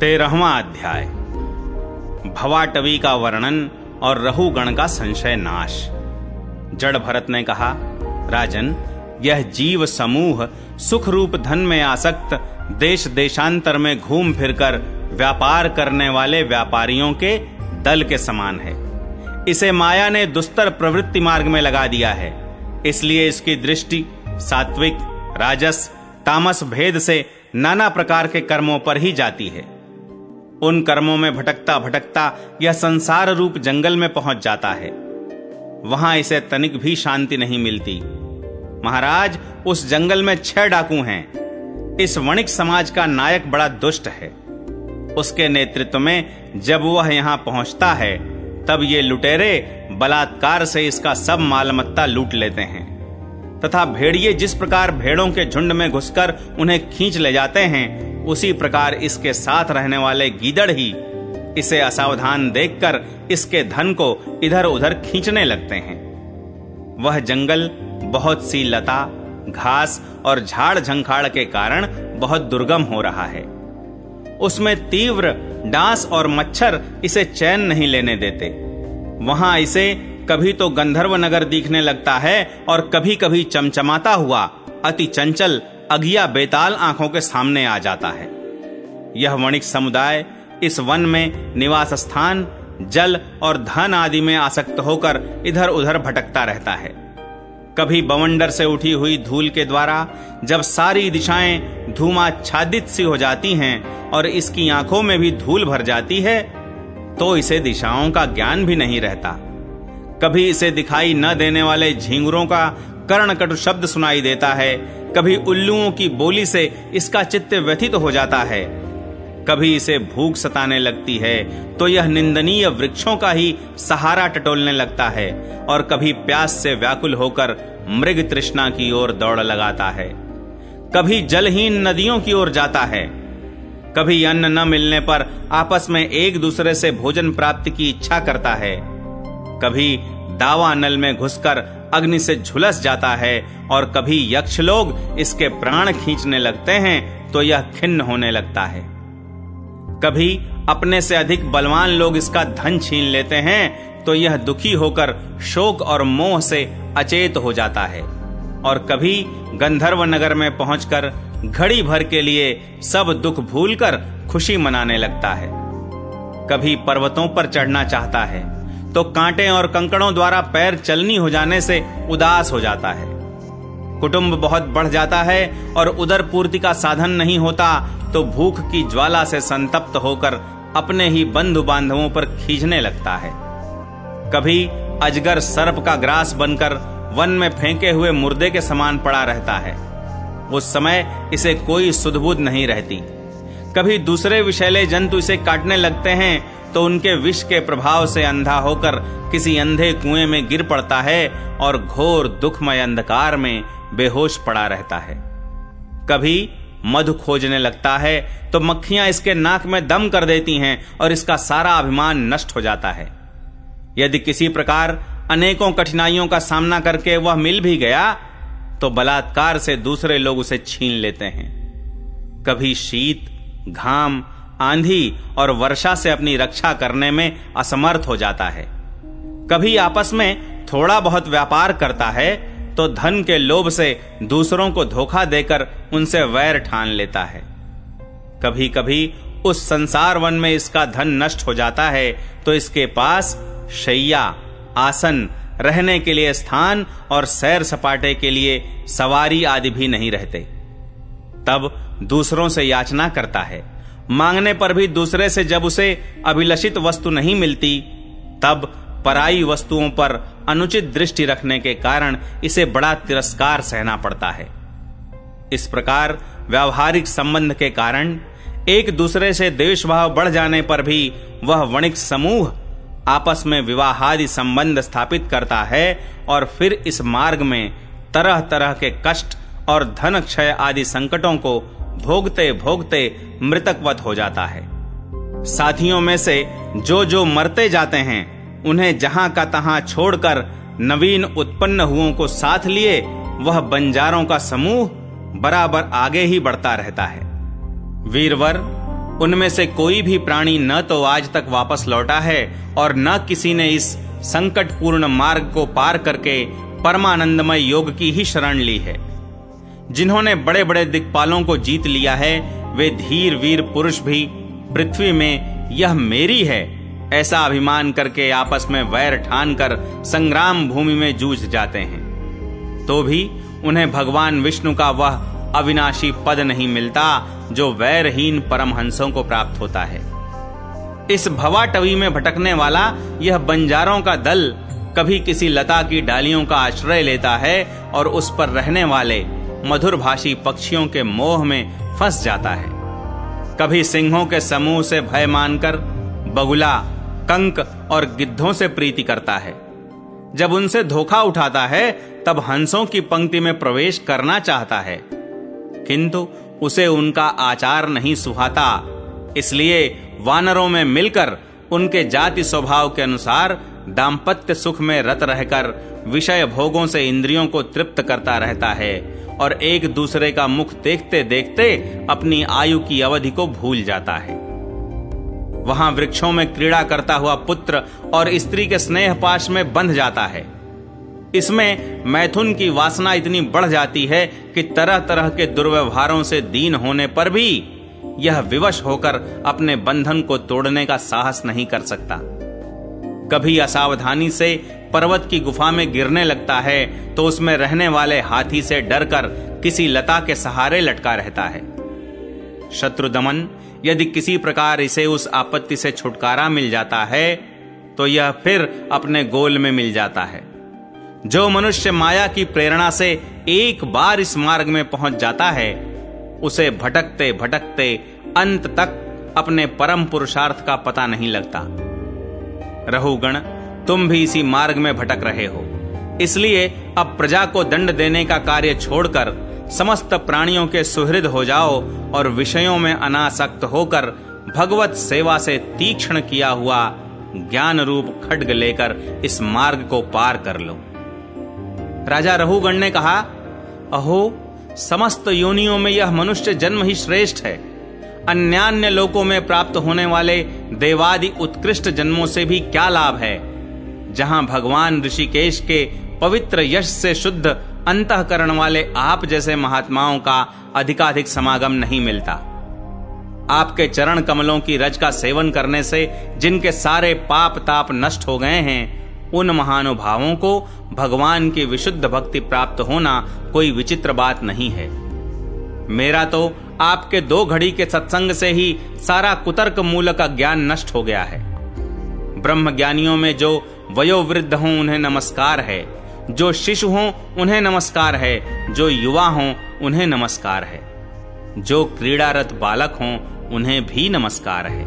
तेरहवा अध्याय। भवाटवी का वर्णन और रहुगण का संशय नाश। जड़ भरत ने कहा, राजन, यह जीव समूह सुख रूप धन में आसक्त, देश देशांतर में घूम फिरकर व्यापार करने वाले व्यापारियों के दल के समान है। इसे माया ने दुस्तर प्रवृत्ति मार्ग में लगा दिया है। इसलिए इसकी दृष्टि सात्विक, राजस, तामस भेद से नाना प्रकार के कर्मों पर ही जाती है। उन कर्मों में भटकता भटकता यह संसार रूप जंगल में पहुँच जाता है। वहाँ इसे तनिक भी शांति नहीं मिलती। महाराज, उस जंगल में छह डाकू हैं। इस वणिक समाज का नायक बड़ा दुष्ट है। उसके नेतृत्व में जब वह यहाँ पहुँचता है, तब ये लुटेरे बलात्कार से इसका सब मालमत्ता लूट लेते हैं। तथा भेड़िए जिस प्रकार भेड़ों के झुंड में घुसकर उन्हें खींच ले जाते हैं, उसी प्रकार इसके साथ रहने वाले गीदड़ ही इसे असावधान देखकर इसके धन को इधर उधर खींचने लगते हैं। वह जंगल, बहुत सी लता, घास और झाड़ झंखाड़ के कारण बहुत दुर्गम हो रहा है। उसमें तीव्र डांस और मच्छर इसे चैन नहीं लेने देते। वहाँ इसे कभी तो गंधर्व नगर दिखने लगता है और कभी कभी चमचमाता हुआ, अति चंचल, अगिया बेताल आँखों के सामने आ जाता है। यह वणिक समुदाय इस वन में निवास स्थान, जल और धन आदि में आसक्त होकर इधर उधर भटकता रहता है। कभी बवंडर से उठी हुई धूल के द्वारा जब सारी दिशाएँ धूमाच्छादित सी हो जाती हैं और इसकी आँखों में भी धूल भर जाती है तो इसे दिशाओं का ज्ञान भी नहीं रहता। कभी इसे दिखाई न देने वाले झींगुरों का कर्ण कटु शब्द सुनाई देता है। कभी उल्लुओं की बोली से इसका चित्त व्यथित हो जाता है। कभी इसे भूख सताने लगती है तो यह निंदनीय वृक्षों का ही सहारा टटोलने लगता है, और कभी प्यास से व्याकुल होकर मृग तृष्णा की ओर दौड़ लगाता है। कभी जलहीन नदियों की ओर जाता है। कभी अन्न न मिलने पर आपस में एक दूसरे से भोजन प्राप्ति की इच्छा करता है। कभी दावा नल में घुसकर अग्नि से झुलस जाता है और कभी यक्ष लोग इसके प्राण खींचने लगते हैं तो यह खिन्न होने लगता है। कभी अपने से अधिक बलवान लोग इसका धन छीन लेते हैं तो यह दुखी होकर शोक और मोह से अचेत हो जाता है। और कभी गंधर्व नगर में पहुंचकर घड़ी भर के लिए सब दुख भूलकर खुशी मनाने लगता है। कभी पर्वतों पर चढ़ना चाहता है। तो कांटे और कंकड़ों द्वारा पैर चलनी हो जाने से उदास हो जाता है। कुटुंब बहुत बढ़ जाता है और उदर पूर्ति का साधन नहीं होता तो भूख की ज्वाला से संतप्त होकर अपने ही बंधु बांधवों पर खींचने लगता है। कभी अजगर सर्प का ग्रास बनकर वन में फेंके हुए मुर्दे के समान पड़ा रहता है। उस समय इसे कोई सुधबुद नहीं रहती। कभी दूसरे विषैले जंतु इसे काटने लगते हैं तो उनके विष के प्रभाव से अंधा होकर किसी अंधे कुएँ में गिर पड़ता है और घोर दुखमय अंधकार में बेहोश पड़ा रहता है। कभी मधु खोजने लगता है तो मक्खियाँ इसके नाक में दम कर देती हैं और इसका सारा अभिमान नष्ट हो जाता है। यदि किसी प्रकार अनेकों कठिनाइयों का सामना करके वह मिल भी गया तो बलात्कार से दूसरे लोग उसे छीन लेते हैं। कभी शीत, घाम आंधी और वर्षा से अपनी रक्षा करने में असमर्थ हो जाता है। कभी आपस में थोड़ा बहुत व्यापार करता है तो धन के लोभ से दूसरों को धोखा देकर उनसे वैर ठान लेता है। कभी कभी उस संसार वन में इसका धन नष्ट हो जाता है तो इसके पास शैया, आसन, रहने के लिए स्थान और सैर सपाटे के लिए सवारी आदि भी नहीं रहते। तब दूसरों से याचना करता है। मांगने पर भी दूसरे से जब उसे अभिलषित वस्तु नहीं मिलती, तब पराई वस्तुओं पर अनुचित दृष्टि रखने के कारण इसे बड़ा तिरस्कार सहना पड़ता है। इस प्रकार व्यावहारिक संबंध के कारण एक दूसरे से देश भाव बढ़ जाने पर भी वह वणिक समूह आपस में विवाहादि संबंध स्थापित करता है और फिर इस मार्ग में तरह तरह के कष्ट और धन क्षय आदि संकटों को भोगते भोगते मृतकवत हो जाता है। साथियों में से जो जो मरते जाते हैं, उन्हें जहाँ का तहां छोड़कर नवीन उत्पन्न हुओं को साथ लिए, वह बंजारों का समूह बराबर आगे ही बढ़ता रहता है। वीरवर, उनमें से कोई भी प्राणी न तो आज तक वापस लौटा है, और न किसी ने इस संकटपूर्ण मार्ग को पार करके परमानंदमय योग की ही शरण ली है। जिन्होंने बड़े बड़े दिक्पालों को जीत लिया है, वे धीर वीर पुरुष भी, पृथ्वी में यह मेरी है। ऐसा अभिमान करके आपस में वैर ठान कर संग्राम भूमि में जूझ जाते हैं। तो भी उन्हें भगवान विष्णु का वह अविनाशी पद नहीं मिलता, जो वैरहीन परमहंसों को प्राप्त होता है। इस भवाटवी में भटकने वाला यह बंजारों का दल कभी किसी लता की डालियों का आश्रय लेता है और उस पर रहने वाले मधुर भाषी पक्षियों के मोह में फंस जाता है। कभी सिंहों के समूह से भय मानकर बगुला, कंक और गिद्धों से प्रीति करता है। जब उनसे धोखा उठाता है, तब हंसों की पंक्ति में प्रवेश करना चाहता है। किंतु उसे उनका आचार नहीं सुहाता, इसलिए वानरों में मिलकर उनके जाति स्वभाव के अनुसार दाम्पत्य सुख में रत रहकर विषय भोगों से इंद्रियों को तृप्त करता रहता है। और एक दूसरे का मुख देखते देखते अपनी आयु की अवधि को भूल जाता है। वहाँ वृक्षों में क्रीड़ा करता हुआ पुत्र और स्त्री के स्नेह पाश में बंध जाता है। इसमें मैथुन की वासना इतनी बढ़ जाती है कि तरह तरह के दुर्व्यवहारों से दीन होने पर भी यह विवश होकर अपने बंधन को तोड़ने का साहस नहीं कर सकता। कभी असावधानी से पर्वत की गुफा में गिरने लगता है तो उसमें रहने वाले हाथी से डरकर किसी लता के सहारे लटका रहता है। शत्रु दमन, यदि किसी प्रकार इसे उस आपत्ति से छुटकारा मिल जाता है तो यह फिर अपने गोल में मिल जाता है। जो मनुष्य माया की प्रेरणा से एक बार इस मार्ग में पहुँच जाता है, उसे भटकते भटकते अंत तक अपने परम पुरुषार्थ का पता नहीं लगता। रहुगण तुम भी इसी मार्ग में भटक रहे हो। इसलिए अब प्रजा को दंड देने का कार्य छोड़कर समस्त प्राणियों के सुहृद हो जाओ और विषयों में अनासक्त होकर भगवत सेवा से तीक्ष्ण किया हुआ ज्ञान रूप खड्ग लेकर इस मार्ग को पार कर लो। राजा रहुगण ने कहा, अहो, समस्त योनियों में यह मनुष्य जन्म ही श्रेष्ठ है। अन्यान्य लोकों में प्राप्त होने वाले देवादि उत्कृष्ट जन्मों से भी क्या लाभ है? जहाँ भगवान ऋषिकेश के पवित्र यश से शुद्ध अंतकरण वाले आप जैसे महात्माओं का अधिकाधिक समागम नहीं मिलता। आपके चरण कमलों की रज का सेवन करने से जिनके सारे पाप ताप नष्ट हो गए हैं, उन महानुभावों को भगवान की विशुद्ध भक्ति प्राप्त होना कोई विचित्र बात नहीं है। मेरा तो आपके दो घड़ी के सत्संग से ही सारा कुतर्क मूल का ज्ञान नष्ट हो गया है। ब्रह्म ज्ञानियों में जो वयोवृद्ध हों, उन्हें नमस्कार है। जो शिशु हों, उन्हें नमस्कार है। जो युवा हों, उन्हें नमस्कार है। जो क्रीड़ारत बालक हों, उन्हें भी नमस्कार है।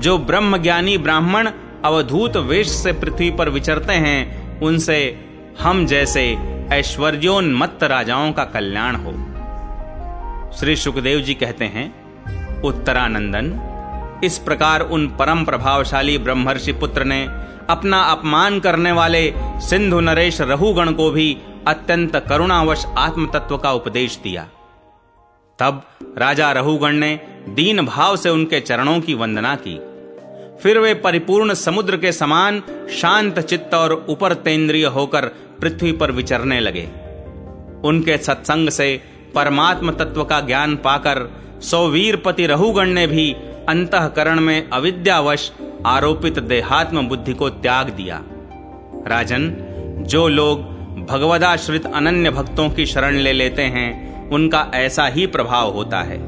जो ब्रह्म ज्ञानी ब्राह्मण अवधूत वेश से पृथ्वी पर विचरते हैं, उनसे हम जैसे ऐश्वर्योन्मत्त राजाओं का कल्याण हो। श्री सुखदेव जी कहते हैं, उत्तरानंदन इस प्रकार उन परम प्रभावशाली ब्रह्मर्षि पुत्र ने अपना अपमान करने वाले सिंधु नरेश रहुगण को भी अत्यंत करुणावश आत्म तत्व का उपदेश दिया। तब राजा रहुगण ने दीन भाव से उनके चरणों की वंदना की। फिर वे परिपूर्ण समुद्र के समान शांत चित्त और उपर तेंद्रिय होकर पृथ्वी पर विचरने लगे। उनके सत्संग से परमात्म तत्व का ज्ञान पाकर सौवीरपति रहुगण ने भी अंतकरण में अविद्यावश आरोपित देहात्म बुद्धि को त्याग दिया। राजन, जो लोग भगवदाश्रित अनन्य भक्तों की शरण ले लेते हैं, उनका ऐसा ही प्रभाव होता है।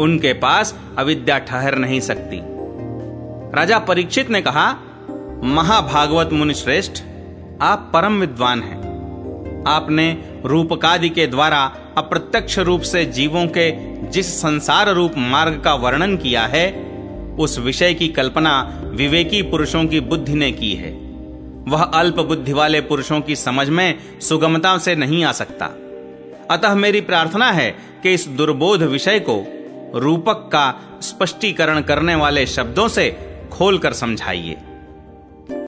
उनके पास अविद्या ठहर नहीं सकती। राजा परीक्षित ने कहा, महाभागवत मुनि श्रेष्ठ, आप परम विद्वान हैं। आपने रूपकादि के द्वारा अप्रत्यक्ष रूप से जीवों के जिस संसार रूप मार्ग का वर्णन किया है, उस विषय की कल्पना विवेकी पुरुषों की बुद्धि ने की है। वह अल्प बुद्धि वाले पुरुषों की समझ में सुगमता से नहीं आ सकता। अतः मेरी प्रार्थना है कि इस दुर्बोध विषय को रूपक का स्पष्टीकरण करने वाले शब्दों से खोलकर समझाइए।